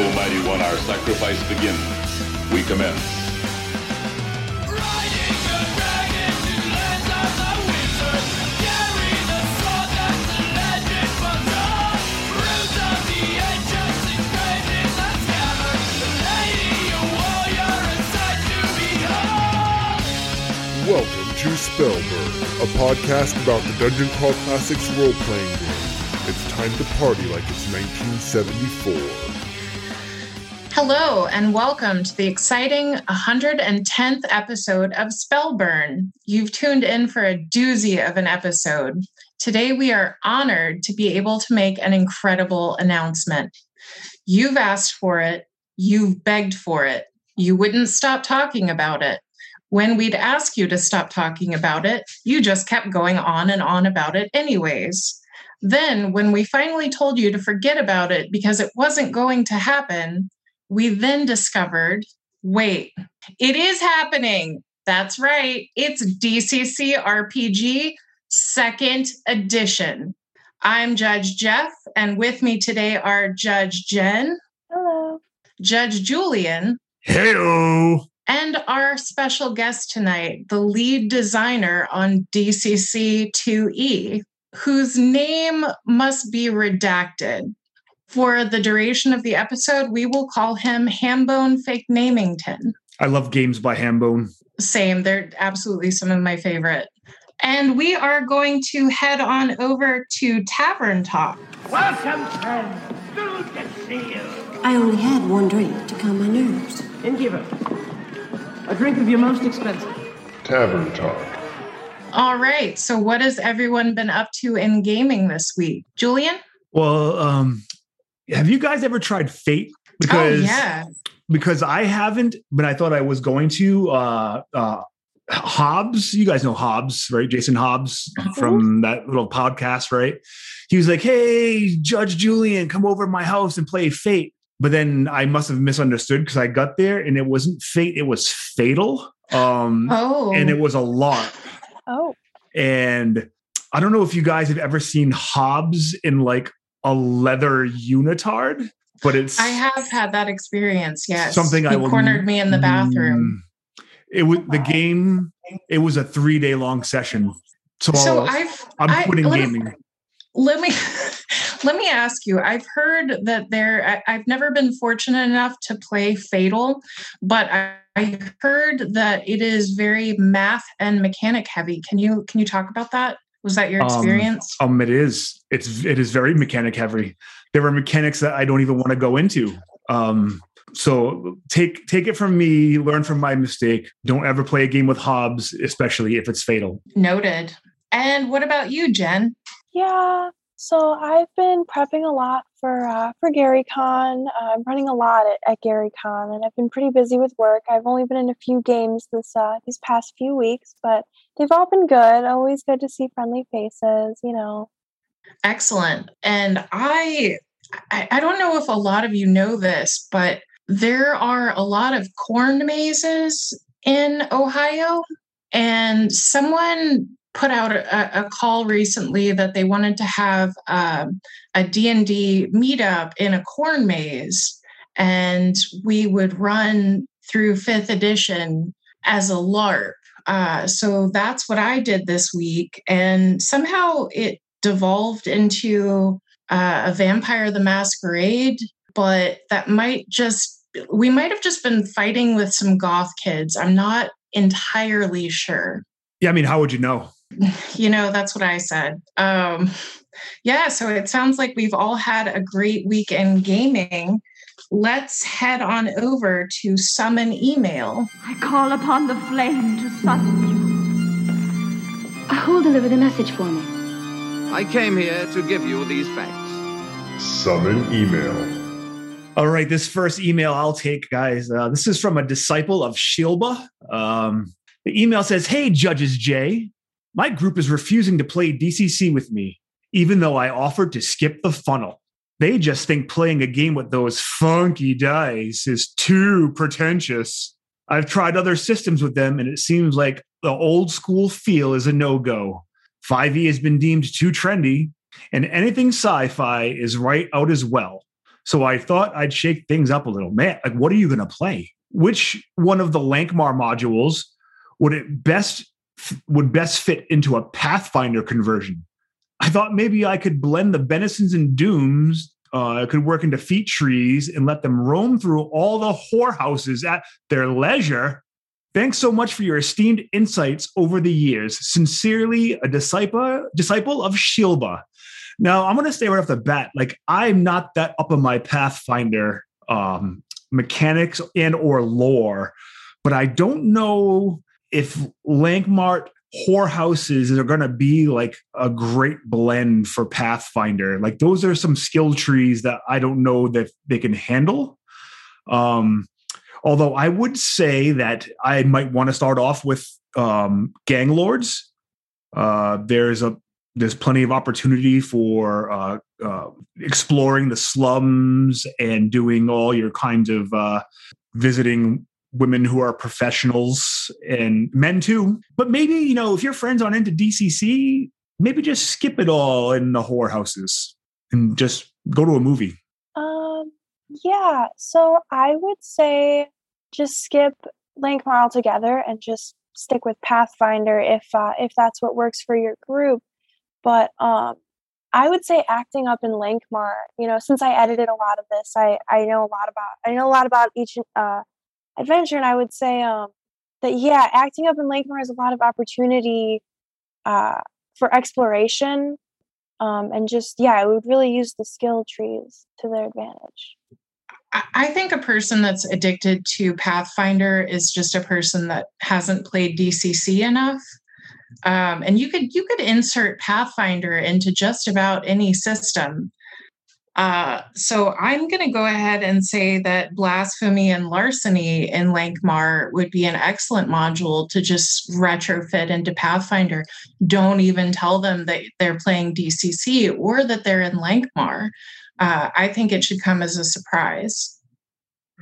O mighty one, our sacrifice begins. We commence. Welcome to Spellburn, a podcast about the Dungeon Crawl Classics role playing game. It's time to party like it's 1974. Hello, and welcome to the exciting 110th episode of Spellburn. You've tuned in for a doozy of an episode. Today, we are honored to be able to make an incredible announcement. You've asked for it, you've begged for it, you wouldn't stop talking about it. When we'd ask you to stop talking about it, you just kept going on and on about it, anyways. Then, when we finally told you to forget about it because it wasn't going to happen, we then discovered wait, it is happening. That's right. It's DCC RPG second edition. I'm Judge Jeff, and with me today are Judge Jen. Hello. Judge Julian. Hello. And our special guest tonight, the lead designer on DCC 2E, whose name must be redacted. For the duration of the episode, we will call him Hambone Fake Namington. I love games by Hambone. Same, they're absolutely some of my favorite. And we are going to head on over to Tavern Talk. Welcome, friends. Good to see you. I only had one drink to calm my nerves. Innkeeper, a drink of your most expensive. Tavern Talk. All right, so what has everyone been up to in gaming this week? Julian? Well, um, have you guys ever tried Fate? oh, yeah. because I haven't, but I thought I was going to. Uh, uh, Hobbs, you guys know Hobbs, right? Jason Hobbs from that little podcast, right? He was like, "Hey, Judge Julian, come over to my house and play Fate." But then I must have misunderstood because I got there and it wasn't Fate; it was Fatal. Um, Oh. and it was a lot. Oh, And I don't know if you guys have ever seen Hobbs in like a leather unitard, but it's I have had that experience, yes. something He I will cornered me in the bathroom. Mm. It was the game. It was a three day long session. So, So I've I'm I- quitting let me- gaming. let me let me ask you i've heard that there I, i've never been fortunate enough to play fatal but I, I heard that it is very math and mechanic heavy can you can you talk about that was that your Um, experience Um, it is. It's it is very mechanic heavy. There are mechanics that I don't even want to go into. Um, so take take it from me. Learn from my mistake. Don't ever play a game with Hobbs, especially if it's fatal. noted and what about you jen yeah. So I've been prepping a lot for uh, for GaryCon. Uh, I'm running a lot at, at GaryCon, and I've been pretty busy with work. I've only been in a few games this uh, these past few weeks, but they've all been good. Always good to see friendly faces. You know. Excellent. And I, I I don't know if a lot of you know this, but there are a lot of corn mazes in Ohio, and someone put out a, a call recently that they wanted to have um, a D&D meetup in a corn maze, and we would run through fifth edition as a LARP. Uh, so that's what I did this week, and somehow it devolved into uh, a Vampire the Masquerade, but that might just we might have just been fighting with some goth kids. I'm not entirely sure. Yeah, I mean, how would you know? You know, that's what I said. Um, yeah, so it sounds like we've all had a great week in gaming. Let's head on over to summon email. I call upon the flame to summon you. Who'll deliver the message for me? I came here to give you these facts. Summon email. All right, this first email I'll take, guys. Uh, this is from a disciple of Sheelba. Um, the email says, "Hey, Judges J, my group is refusing to play DCC with me, even though I offered to skip the funnel. They just think playing a game with those funky dice is too pretentious. I've tried other systems with them, and it seems like the old school feel is a no go. 5e has been deemed too trendy, and anything sci fi is right out as well. So I thought I'd shake things up a little. Man, like what are you going to play? Which one of the Lankhmar modules would it best would best fit into a Pathfinder conversion? I thought maybe I could blend the Benisons and Dooms. Uh, I could work into feat trees and let them roam through all the whorehouses at their leisure. Thanks so much for your esteemed insights over the years. Sincerely, a disciple disciple of Sheelba. Now, I'm going to say right off the bat, like I'm not that up on my Pathfinder um, mechanics and or lore, but I don't know if Lankhmar whorehouses are going to be like a great blend for Pathfinder. Like those are some skill trees that I don't know that they can handle. Um, although I would say that I might want to start off with um, gang lords. Uh, there's a there's plenty of opportunity for uh, uh, exploring the slums and doing all your kinds of uh, visiting women who are professionals and men too. But maybe, you know, if your friends aren't into DCC, maybe just skip it all in the whorehouses and just go to a movie. Um, yeah. So I would say just skip Lankhmar altogether and just stick with Pathfinder if uh, if that's what works for your group. But um, I would say acting up in Lankhmar. You know, since I edited a lot of this, I I know a lot about I know a lot about each uh, adventure, and I would say um, that yeah, acting up in Lankhmar has a lot of opportunity uh, for exploration, um, and just yeah, I would really use the skill trees to their advantage. I think a person that's addicted to Pathfinder is just a person that hasn't played DCC enough. Um, and you could you could insert Pathfinder into just about any system. Uh, so I'm going to go ahead and say that blasphemy and larceny in Lankhmar would be an excellent module to just retrofit into Pathfinder. Don't even tell them that they're playing DCC or that they're in Lankhmar. Uh, I think it should come as a surprise.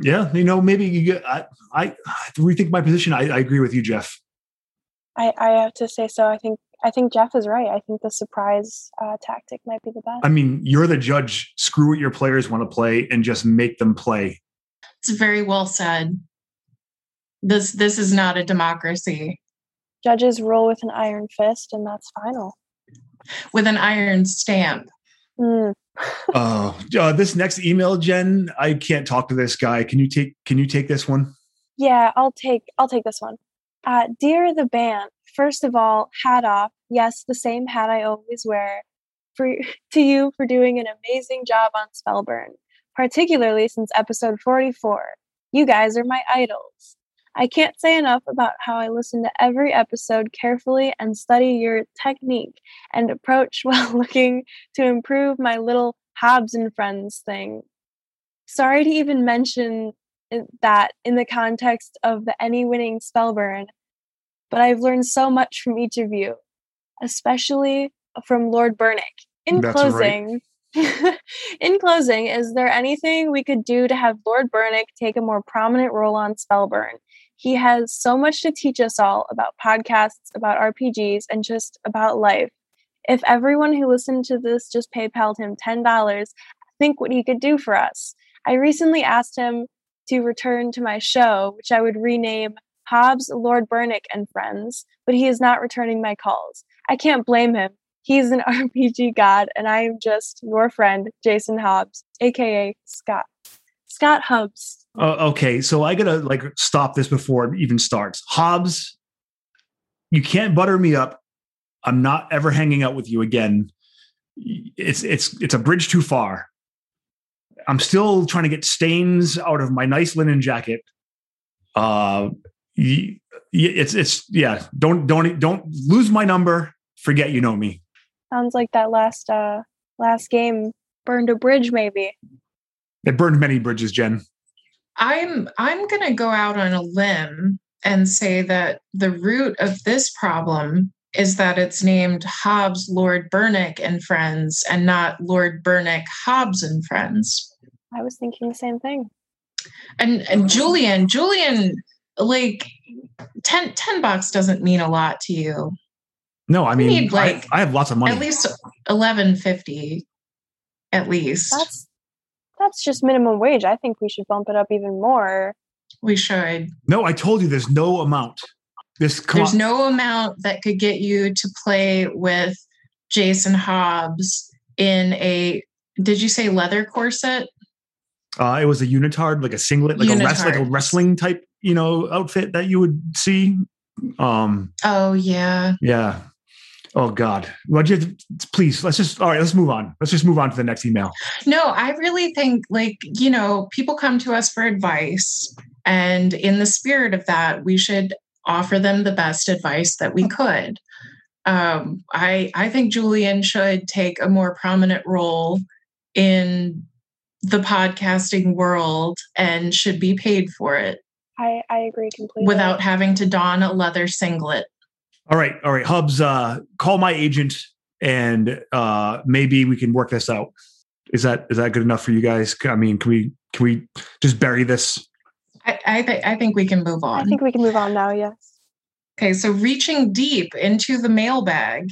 Yeah, you know, maybe you get. I, I rethink my position. I, I agree with you, Jeff. I, I have to say so. I think I think Jeff is right. I think the surprise uh, tactic might be the best. I mean, you're the judge. Screw what your players want to play and just make them play. It's very well said. This this is not a democracy. Judges rule with an iron fist, and that's final. With an iron stamp. Mm. uh, uh, this next email, Jen, I can't talk to this guy. Can you take Can you take this one? Yeah, I'll take I'll take this one. Uh, dear the band, first of all, hat off. Yes, the same hat I always wear. For to you for doing an amazing job on Spellburn, particularly since episode 44. You guys are my idols. I can't say enough about how I listen to every episode carefully and study your technique and approach while looking to improve my little Hobbs and Friends thing. Sorry to even mention eh, that in the context of the any winning Spellburn, but I've learned so much from each of you, especially from Lord Burnick. In That's closing, right. in closing, is there anything we could do to have Lord Burnick take a more prominent role on Spellburn? He has so much to teach us all about podcasts, about RPGs, and just about life. If everyone who listened to this just PayPal'd him $10, think what he could do for us. I recently asked him to return to my show, which I would rename Hobbs, Lord Burnick, and Friends, but he is not returning my calls. I can't blame him. He's an RPG god, and I am just your friend, Jason Hobbs, aka Scott. Scott Hobbs. Uh, okay, so I gotta like stop this before it even starts. Hobbs, you can't butter me up. I'm not ever hanging out with you again. It's it's it's a bridge too far. I'm still trying to get stains out of my nice linen jacket. Uh, it's it's yeah. Don't don't don't lose my number. Forget you know me. Sounds like that last uh last game burned a bridge, maybe. It burned many bridges, Jen. I'm I'm going to go out on a limb and say that the root of this problem is that it's named Hobbs Lord Burnick and Friends and not Lord Burnick Hobbs and Friends. I was thinking the same thing. And and Julian, Julian like 10, 10 bucks doesn't mean a lot to you. No, I mean, need, like, I, I have lots of money. At least eleven fifty, at least. That's That's just minimum wage. I think we should bump it up even more. We should. No, I told you there's no amount. This There's no amount that could get you to play with Jason Hobbs in a did you say leather corset? Uh, it was a unitard, like a singlet, like a wrest, like a wrestling type, you know, outfit that you would see. Um, Oh yeah. yeah. Oh God. Well, you please let's just all right. Let's move on. Let's just move on to the next email. No, I really think like, you know, people come to us for advice and in the spirit of that, we should offer them the best advice that we could. Um, I I think Julian should take a more prominent role in the podcasting world and should be paid for it I, I agree completely. without having to don a leather singlet. All right, all right. Hobbs, uh, call my agent, and uh, maybe we can work this out. Is that is that good enough for you guys? I mean, can we can we just bury this? I I, th- I think we can move on. I think we can move on now. Yes. Okay, so reaching deep into the mailbag.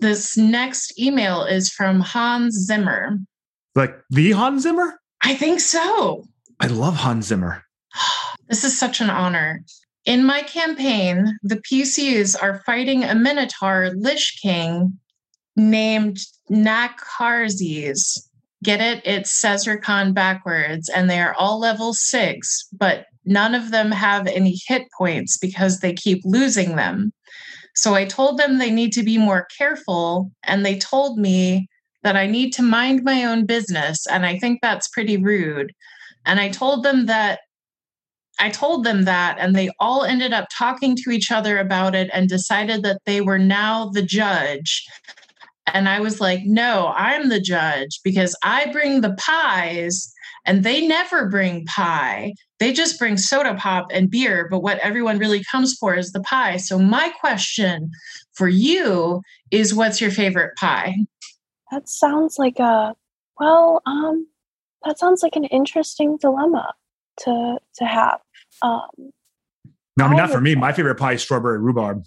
This next email is from Hans Zimmer. Like the Hans Zimmer? I think so. I love Hans Zimmer. This is such an honor. In my campaign, the PCs are fighting a Minotaur Lich King named Nakarzes. Get it? It's Caesar Khan backwards, and they are all level six, but none of them have any hit points because they keep losing them. So I told them they need to be more careful, and they told me that I need to mind my own business. And I think that's pretty rude. And I told them that I told them that, and they all ended up talking to each other about it and decided that they were now the judge. And I was like, no, I'm the judge because I bring the pies and they never bring pie. They just bring soda pop and beer. But what everyone really comes for is the pie. So, my question for you is what's your favorite pie? That sounds like a well, um, that sounds like an interesting dilemma to to have. Um, No, I mean not for me. My favorite pie is strawberry rhubarb.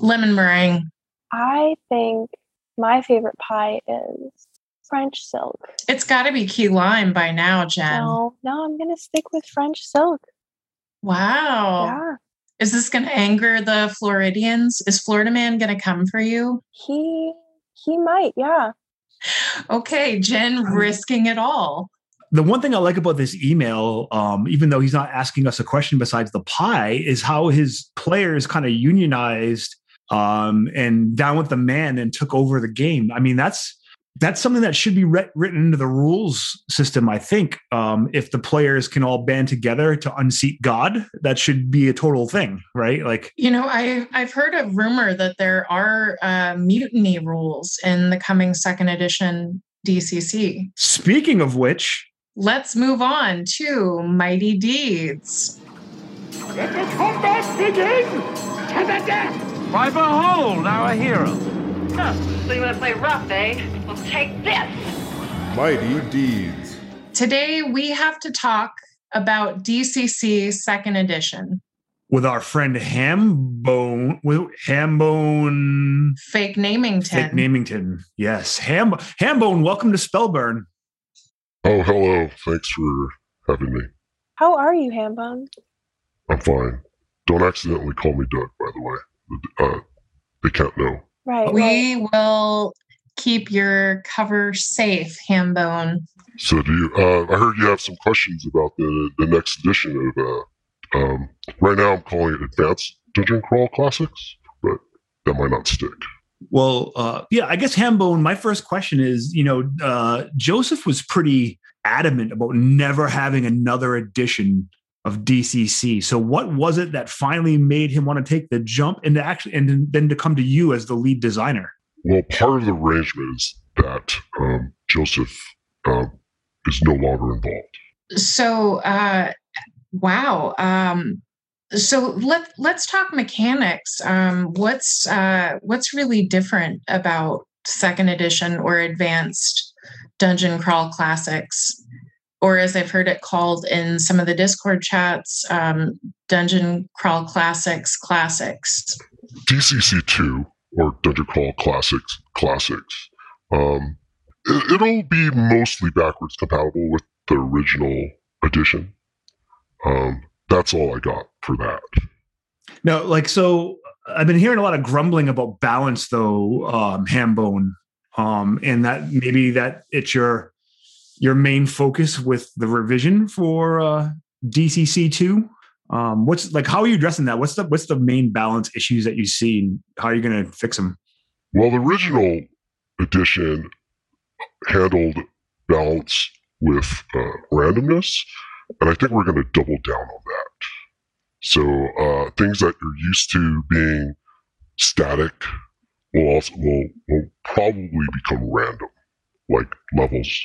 Lemon meringue. I think my favorite pie is French silk. It's got to be key lime by now, Jen. No, no, I'm gonna stick with French silk. Wow. Yeah, Is this going to anger the Floridians? Is Florida Man going to come for you? he he might. Yeah, Okay, Jen, risking it all. The one thing I like about this email, um, even though he's not asking us a question besides the pie, is how his players kind of unionized um, and down with the man and took over the game. I mean, that's that's something that should be writ- written into the rules system. I think um, if the players can all band together to unseat God, that should be a total thing, right? Like, You know, I I've heard a rumor that there are uh, mutiny rules in the coming second edition DCC. speaking of which, Let's move on to Mighty Deeds. Let the combat begin! To the death! Why, behold our hero. So you want to play rough, eh? Well, take this! Mighty Deeds. Today we have to talk about DCC second edition. with our friend Hambone, with Hambone Fake Namington. Fake Namington. Yes. Ham Hambone, welcome to Spellburn. Oh, hello. Thanks for having me. how are you, Hambone? I'm fine. Don't accidentally call me Doug, by the way. Uh, they can't know. Right. right. We will keep your cover safe, Hambone. So, do you? Uh, I heard you have some questions about the the next edition of. Uh, um, right now, I'm calling it Advanced Dungeon Crawl Classics, but that might not stick. Well, uh, yeah, I guess Hambone, my first question is, you know, uh, Joseph was pretty adamant about never having another edition of DCC. So what was it that finally made him want to take the jump and to actually and then to come to you as the lead designer? Well, part of the arrangement is that um, Joseph um, is no longer involved. So, uh, wow. Um, so let let's talk mechanics. Um, what's uh, what's really different about second edition or advanced dungeon crawl classics, or as I've heard it called in some of the Discord chats, um, dungeon crawl classics classics. DCC two or Dungeon Crawl Classics Classics um, it, will be mostly backwards compatible with the original edition. Um, that's all I got for that. No, like so. I've been hearing a lot of grumbling about balance, though, um, Hambone, um, and that maybe that it's your your main focus with the revision for uh, DCC two. Um, what's like how are you addressing that? What's the what's the main balance issues that you see, and how are you going to fix them? Well, the original edition handled balance with uh, randomness, and I think we're going to double down on that. So uh, things that you're used to being static will also will, will probably become random, like levels.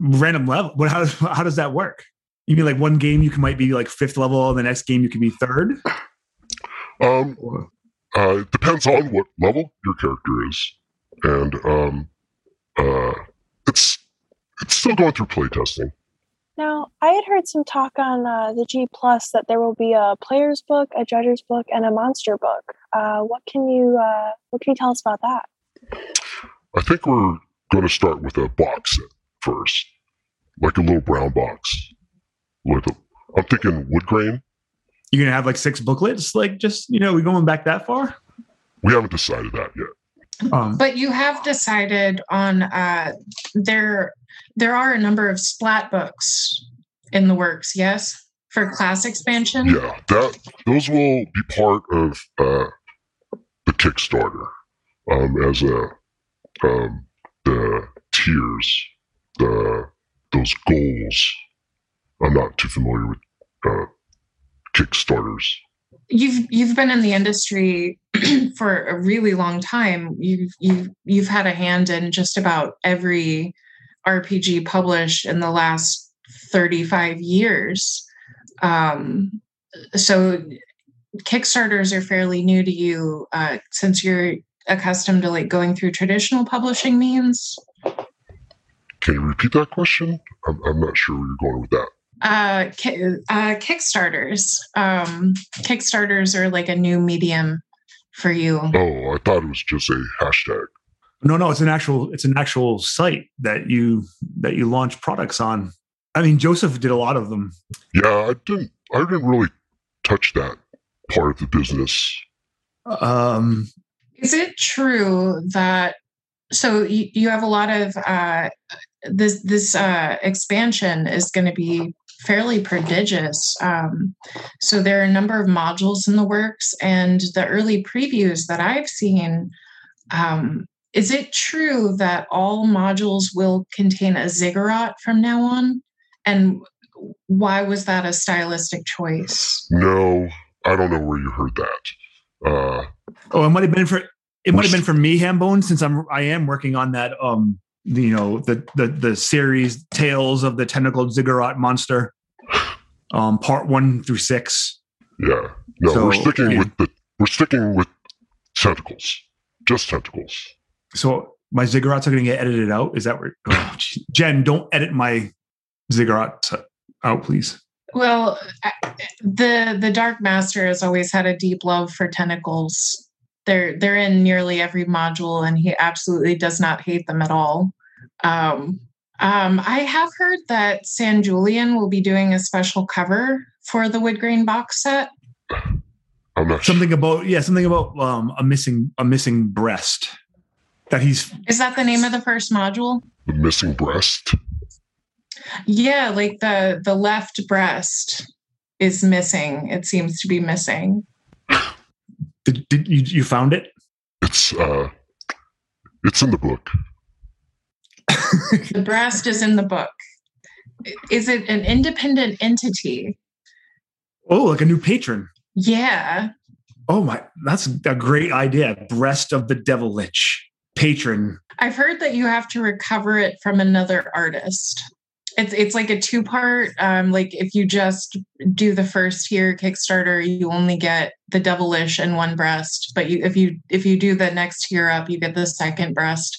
Random level. But how does how does that work? You mean like one game you can might be like fifth level, and the next game you can be third? Um, uh, it depends on what level your character is, and um, uh, it's it's still going through playtesting. Now, I had heard some talk on uh, the G Plus that there will be a player's book, a judge's book, and a monster book. Uh, what can you uh, what can you tell us about that? I think we're going to start with a box set first, like a little brown box. With a, I'm thinking wood grain. You're gonna have like six booklets, like just you know, we going back that far? We haven't decided that yet. Um, but you have decided on uh, there there are a number of splat books in the works, yes, for class expansion. Yeah, that those will be part of uh, the Kickstarter um, as a um, the tiers, the those goals. I'm not too familiar with uh, Kickstarters. You've you've been in the industry for a really long time. You've you've you've had a hand in just about every RPG published in the last 35 years. Um, so Kickstarters are fairly new to you uh, since you're accustomed to like going through traditional publishing means. Can you repeat that question? I'm, I'm not sure where you're going with that. Uh, ki- uh, Kickstarters. Um, Kickstarters are like a new medium for you. Oh, I thought it was just a hashtag. No, no, it's an actual it's an actual site that you that you launch products on. I mean, Joseph did a lot of them. Yeah, I didn't I didn't really touch that part of the business. Um, is it true that so you, you have a lot of uh, this this uh, expansion is going to be fairly prodigious. Um, so there are a number of modules in the works, and the early previews that I've seen um, is it true that all modules will contain a ziggurat from now on? And why was that a stylistic choice? No, I don't know where you heard that. Uh, oh, it might have been for it might have been for me, Hambone, since I'm I am working on that um you know the the the series Tales of the Tentacled Ziggurat Monster, um part one through six. Yeah, no, so, we're sticking yeah. with the we're sticking with tentacles, just tentacles. So my ziggurats are going to get edited out. Is that where? Oh, Jen, don't edit my ziggurat out, please. Well, the the Dark Master has always had a deep love for tentacles. They're they're in nearly every module, and he absolutely does not hate them at all. Um, um, I have heard that San Julian will be doing a special cover for the wood grain box set. I'm not something sure. about yeah, something about um, a missing a missing breast that he's is that the name of the first module the missing breast yeah like the the left breast is missing it seems to be missing did, did you you found it? It's uh it's in the book. The breast is in the book. Is it an independent entity? Oh like a new patron. Yeah. Oh my that's a great idea. Breast of the devil lich patron. I've heard that you have to recover it from another artist. It's it's like a two part. Um, like if you just do the first tier Kickstarter, you only get the devilish and one breast. But you if you if you do the next tier up, you get the second breast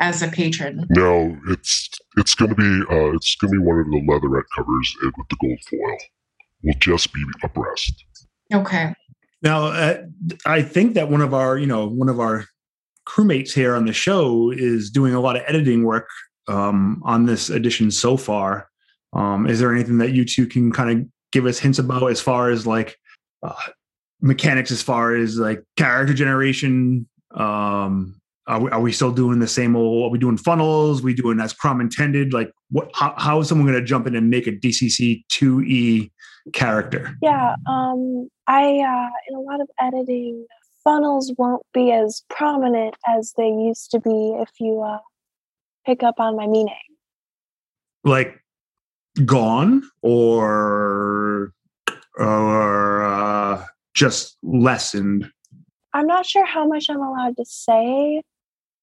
as a patron. No, it's it's going to be uh, it's going to be one of the leatherette covers with the gold foil. Will just be a breast. Okay. Now, uh, I think that one of our, you know, one of our crewmates here on the show is doing a lot of editing work um, on this edition so far. Um, is there anything that you two can kind of give us hints about as far as like uh, mechanics, as far as like character generation? Um, are we, are we still doing the same old? Are we doing funnels? we doing as Crom intended? Like, what? How, how is someone going to jump in and make a DCC two E character? Yeah, um, I uh, in a lot of editing, funnels won't be as prominent as they used to be if you uh, pick up on my meaning. Like gone or or uh, just lessened? I'm not sure how much I'm allowed to say,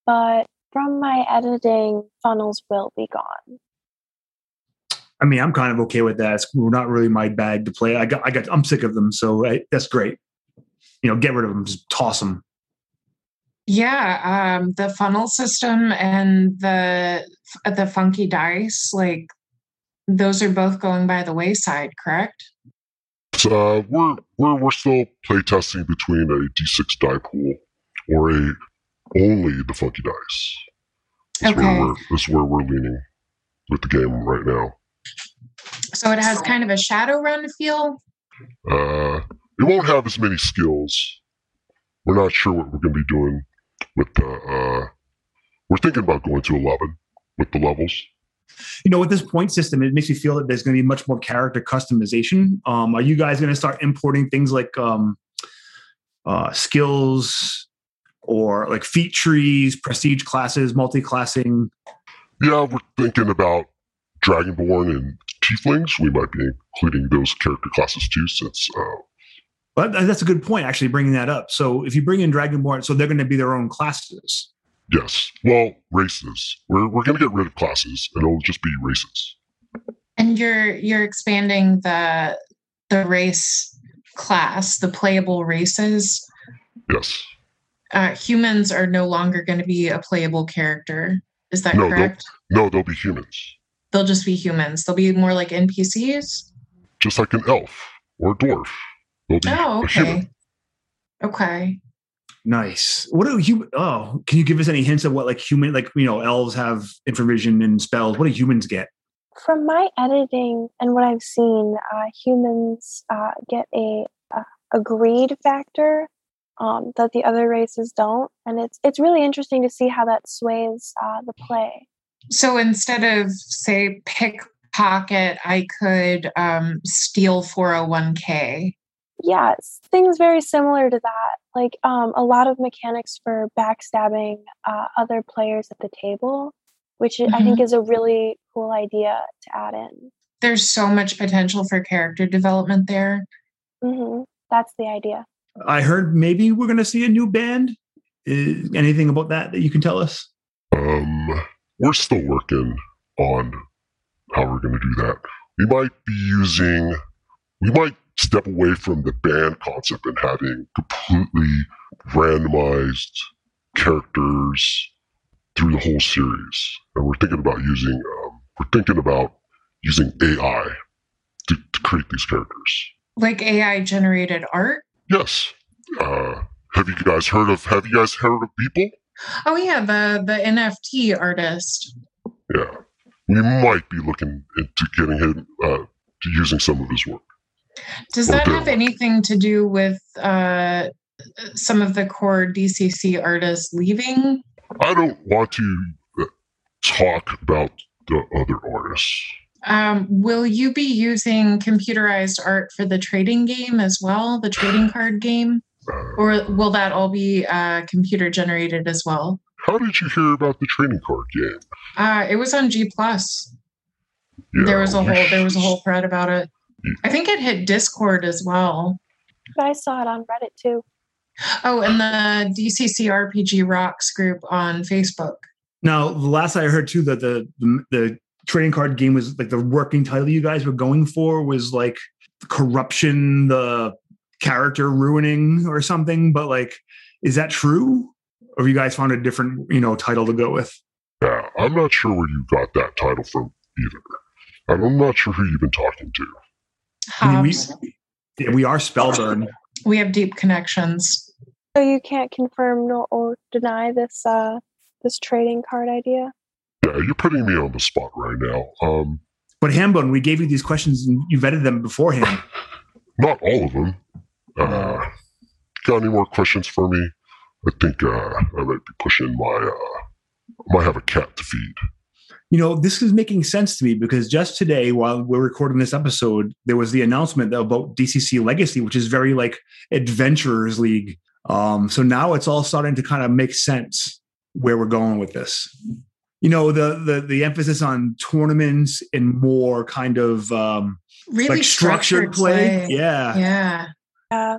but from my editing, funnels will be gone. I mean, I'm kind of okay with that. It's not really my bag to play. I got, I got, I'm sick of them, so I, that's great. You know, get rid of them, just toss them. Yeah, um, the funnel system and the the funky dice, like those are both going by the wayside, correct? Uh, we're we're we're still playtesting between a D6 die pool or a only the funky dice. That's okay. Where we're, that's where we're leaning with the game right now. So it has kind of a Shadowrun feel. Uh, it won't have as many skills. We're not sure what we're going to be doing with the. Uh, we're thinking about going to eleven with the levels. You know, with this point system, it makes me feel that there's going to be much more character customization. Um, are you guys going to start importing things like um, uh, skills or like feat trees, prestige classes, multi-classing? Yeah, we're thinking about Dragonborn and Tieflings. We might be including those character classes too, since. Uh, well, that's a good point, actually, bringing that up. So if you bring in Dragonborn, so they're going to be their own classes. Yes. Well, races. We're we're going to get rid of classes, and it'll just be races. And you're you're expanding the the race class, the playable races. Yes. Uh, humans are no longer going to be a playable character. Is that no, correct? They'll, no, they'll be humans. They'll just be humans. They'll be more like NPCs. Just like an elf or a dwarf. They'll be oh, okay. okay. Okay. Nice. What do you? Oh, can you give us any hints of what like human, like you know, elves have information and spells? What do humans get? From my editing and what I've seen, uh, humans uh, get a, a, a greed factor um, that the other races don't, and it's it's really interesting to see how that sways uh, the play. So instead of say pickpocket, I could um, steal four hundred one k yes things very similar to that. Like um, a lot of mechanics for backstabbing uh, other players at the table which mm-hmm. i think is a really cool idea to add in. There's so much potential for character development there. Mm-hmm. that's the idea. I heard maybe we're going to see a new band. Is anything about that that you can tell us? Um we're still working on how we're going to do that. We might be using we might step away from the band concept and having completely randomized characters through the whole series. And we're thinking about using um, we're thinking about using AI to, to, create these characters. Like AI generated art. Yes. Uh, have you guys heard of Have you guys heard of Beeple? Oh yeah, the the NFT artist. Yeah, we might be looking into getting him uh, to using some of his work. Does that have anything to do with uh, some of the core DCC artists leaving? I don't want to uh, talk about the other artists. Um, will you be using computerized art for the trading game as well, the trading card game? Uh, or will that all be uh, computer generated as well? How did you hear about the trading card game? Uh, it was on G Plus. Yeah, there was a whole there was a whole thread about it. I think it hit Discord as well. I saw it on Reddit too. Oh, and the DCC RPG Rocks group on Facebook. Now, the last I heard too that the, the the trading card game was like the working title you guys were going for was like corruption, the character ruining or something. But like, is that true? Or you guys found a different, you know, title to go with? Yeah, I'm not sure where you got that title from either. And I'm not sure who you've been talking to. I mean, we, yeah, we are spellbound. We have deep connections. So you can't confirm nor or deny this uh, this trading card idea. Yeah, you're putting me on the spot right now. Um, but Hambone, we gave you these questions and you vetted them beforehand. Not all of them. Uh, got any more questions for me? I think uh, I might be pushing my. Uh, I might have a cat to feed. You know, this is making sense to me because just today, while we're recording this episode, there was the announcement about DCC Legacy, which is very like Adventurers League. Um, so now it's all starting to kind of make sense where we're going with this. You know, the the the emphasis on tournaments and more kind of um, really like structured, structured play. play. Yeah, Yeah. Yeah.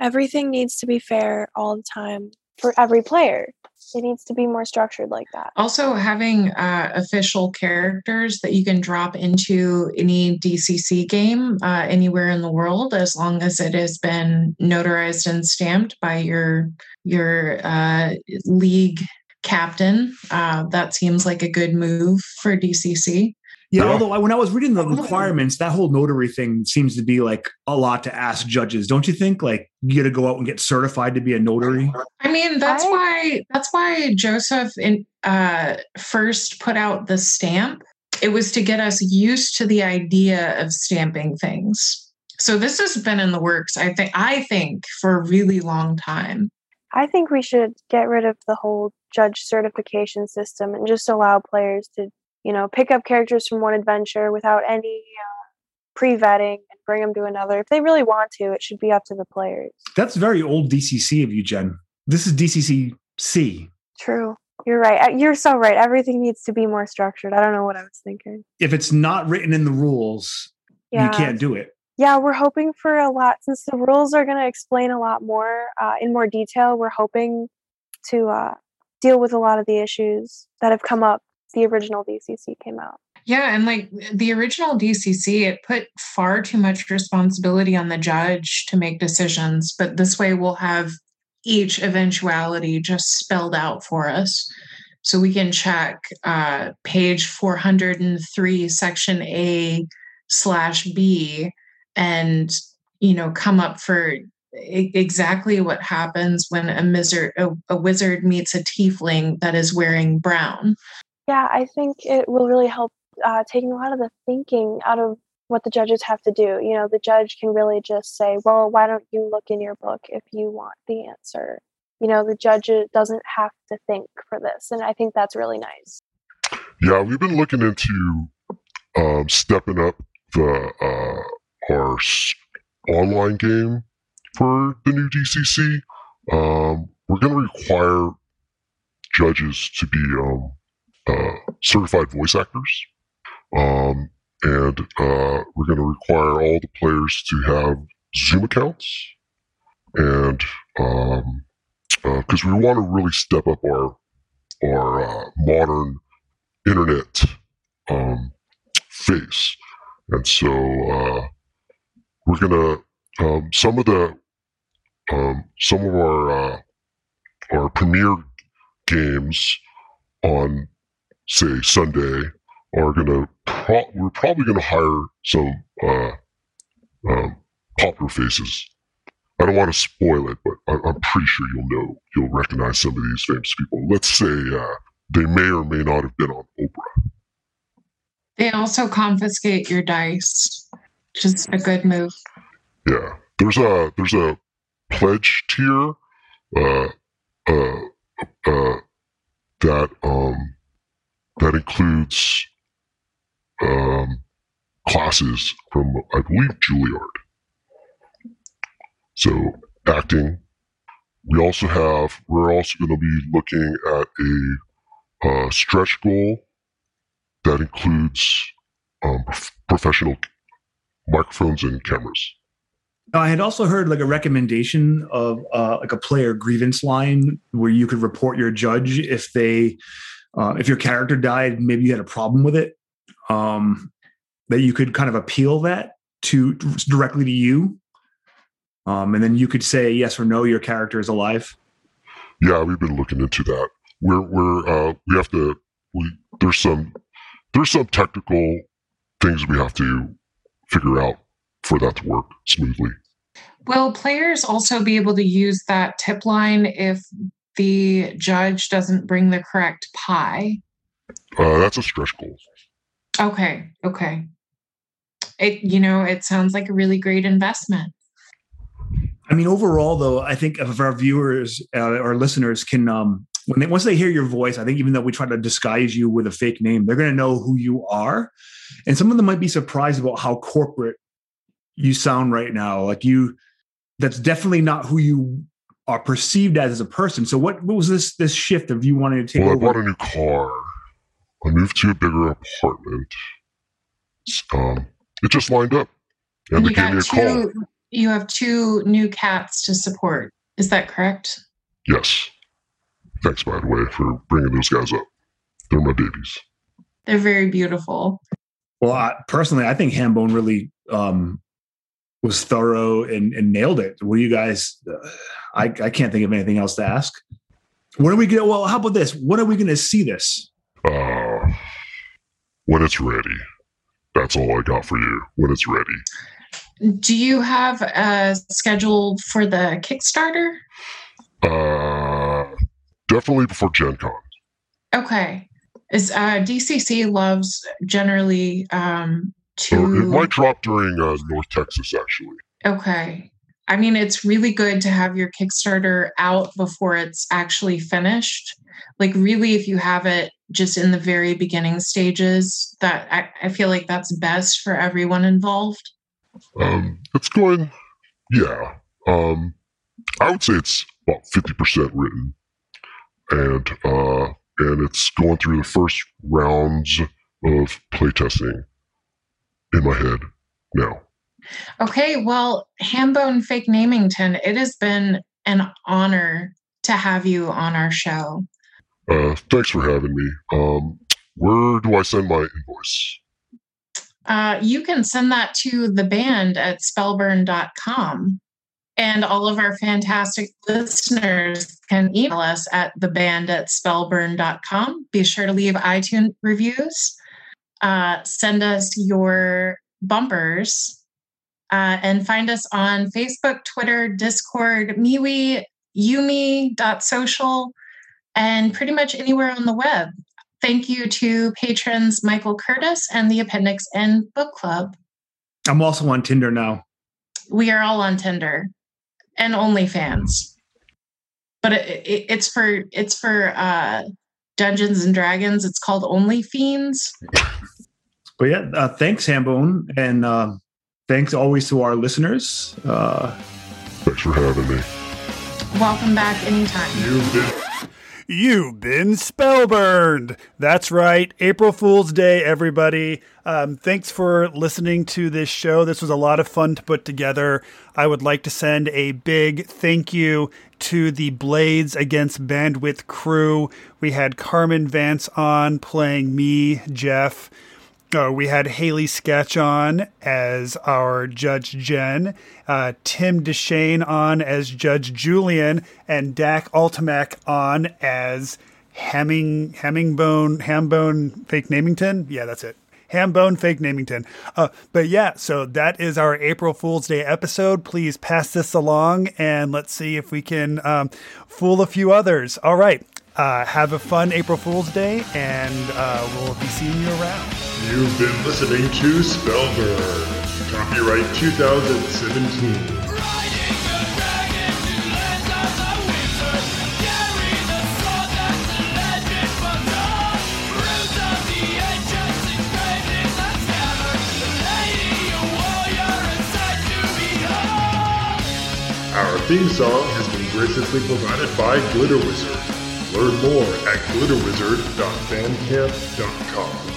Everything needs to be fair all the time for every player. It needs to be more structured like that. Also, having uh, official characters that you can drop into any DCC game uh, anywhere in the world, as long as it has been notarized and stamped by your your uh, league captain. Uh, that seems like a good move for DCC. Yeah, Yeah. although I, when I was reading the requirements, that whole notary thing seems to be like a lot to ask judges, don't you think? Like you got to go out and get certified to be a notary. I mean, that's I- why that's why Joseph in, uh, first put out the stamp. It was to get us used to the idea of stamping things. So this has been in the works. I think I think for a really long time. I think we should get rid of the whole judge certification system and just allow players to, you know, pick up characters from one adventure without any uh, pre-vetting and bring them to another. If they really want to, it should be up to the players. That's very old DCC of you, Jen. This is DCC C. True. You're right. Uh, You're so right. Everything needs to be more structured. I don't know what I was thinking. If it's not written in the rules, Yeah. you can't do it. Yeah, we're hoping for a lot since the rules are going to explain a lot more uh, in more detail. We're hoping to uh, deal with a lot of the issues that have come up. The original DCC came out. Yeah, and like the original DCC, it put far too much responsibility on the judge to make decisions. But this way, we'll have each eventuality just spelled out for us. So we can check uh, page 403, section A slash B, and you know come up for exactly what happens when a wizard a, a wizard meets a tiefling that is wearing brown. Yeah, I think it will really help uh, taking a lot of the thinking out of what the judges have to do. You know, the judge can really just say, well, why don't you look in your book if you want the answer? You know, the judge uh, doesn't have to think for this. And I think that's really nice. Yeah, we've been looking into um, stepping up the uh, our online game for the new DCC. Um, we're going to require judges to be um, certified voice actors, um, and uh, we're going to require all the players to have Zoom accounts, and because we want to really step up our our uh, modern internet um, face. And so uh, we're gonna um, some of the um, some of our uh, our premiere games on say Sunday are gonna pro- we're probably gonna hire some uh, um, popular faces. I don't want to spoil it, but I- I'm pretty sure you'll know you'll recognize some of these famous people. Let's say uh, they may or may not have been on Oprah. They also confiscate your dice. Just a good move. Yeah, there's a there's a pledge tier uh, uh, uh, that um, that includes um, classes from I believe Juilliard. So acting. We also have. We're also going to be looking at a uh, stretch goal that includes um, professional microphones and cameras. I had also heard like a recommendation of uh, like a player grievance line where you could report your judge if they, uh, if your character died, maybe you had a problem with it, um, that you could kind of appeal that to directly to you, um, and then you could say yes or no, your character is alive. Yeah, we've been looking into that. We're we're uh, we have to. We there's some there's some technical things we have to figure out for that to work smoothly. Will players also be able to use that tip line if the judge doesn't bring the correct pie? Uh, that's a stretch goal. Okay. Okay. It you know it sounds like a really great investment. I mean, overall, though, I think if our viewers uh, or listeners can, um, when they once they hear your voice, I think even though we try to disguise you with a fake name, they're going to know who you are, and some of them might be surprised about how corporate you sound right now. Like you, that's definitely not who you are perceived as as a person. So, what, what was this this shift of you wanting to take? Well, over? I bought a new car. I moved to a bigger apartment. Um, it just lined up, and, And they you gave me got a call. two. You have two new cats to support. Is that correct? Yes. Thanks, by the way, for bringing those guys up. They're my babies. They're very beautiful. Well, I, personally, I think Hambone really um, was thorough and, and nailed it. What do you guys? Uh, I, I can't think of anything else to ask. When are we going? Well, how about this? When are we going to see this? Uh, when it's ready. That's all I got for you. When it's ready. Do you have a schedule for the Kickstarter? Uh, definitely before Gen Con. Okay. Is uh, DCC loves generally um, So it to might drop during uh, North Texas, actually. Okay. I mean, it's really good to have your Kickstarter out before it's actually finished. Like, really, if you have it just in the very beginning stages, that I, I feel like that's best for everyone involved. Um, it's going, yeah. Um, I would say it's about fifty percent written, and uh, and it's going through the first rounds of playtesting in my head now. Okay. Well, Hambone Fake Namington, it has been an honor to have you on our show. Uh, thanks for having me. Um, where do I send my invoice? Uh, you can send that to the band at spellburn.com. And all of our fantastic listeners can email us at theband at spellburn.com. Be sure to leave iTunes reviews. Uh, send us your bumpers uh, and find us on Facebook, Twitter, Discord, MeWe, Yumi.social, and pretty much anywhere on the web. Thank you to patrons Michael Curtis and the Appendix N Book Club. I'm also on Tinder now. We are all on Tinder and OnlyFans, but it, it, it's for it's for uh, Dungeons and Dragons. It's called OnlyFiends. But yeah, uh, thanks, Hambone, and uh, thanks always to our listeners. Uh, Thanks for having me. Welcome back anytime. You've been You've been spellburned. That's right. April Fool's Day, everybody. Um, thanks for listening to this show. This was a lot of fun to put together. I would like to send a big thank you to the Blades Against Bandwidth crew. We had Carmen Vance on playing me, Jeff. Uh, we had Haley Sketch on as our Judge Jen, uh, Tim Deshane on as Judge Julian, and Dak Altimac on as Hemming Hemmingbone Hambone Fake Namington. Yeah, that's it. Hambone Fake Namington. Uh, but yeah, so that is our April Fool's Day episode. Please pass this along and let's see if we can um, fool a few others. All right. Uh, have a fun April Fool's Day, and uh, we'll be seeing you around. You've been listening to Spellburn, Copyright 2017. Our theme song has been graciously provided by Glitter Wizard. Learn more at glitterwizard.bandcamp.com.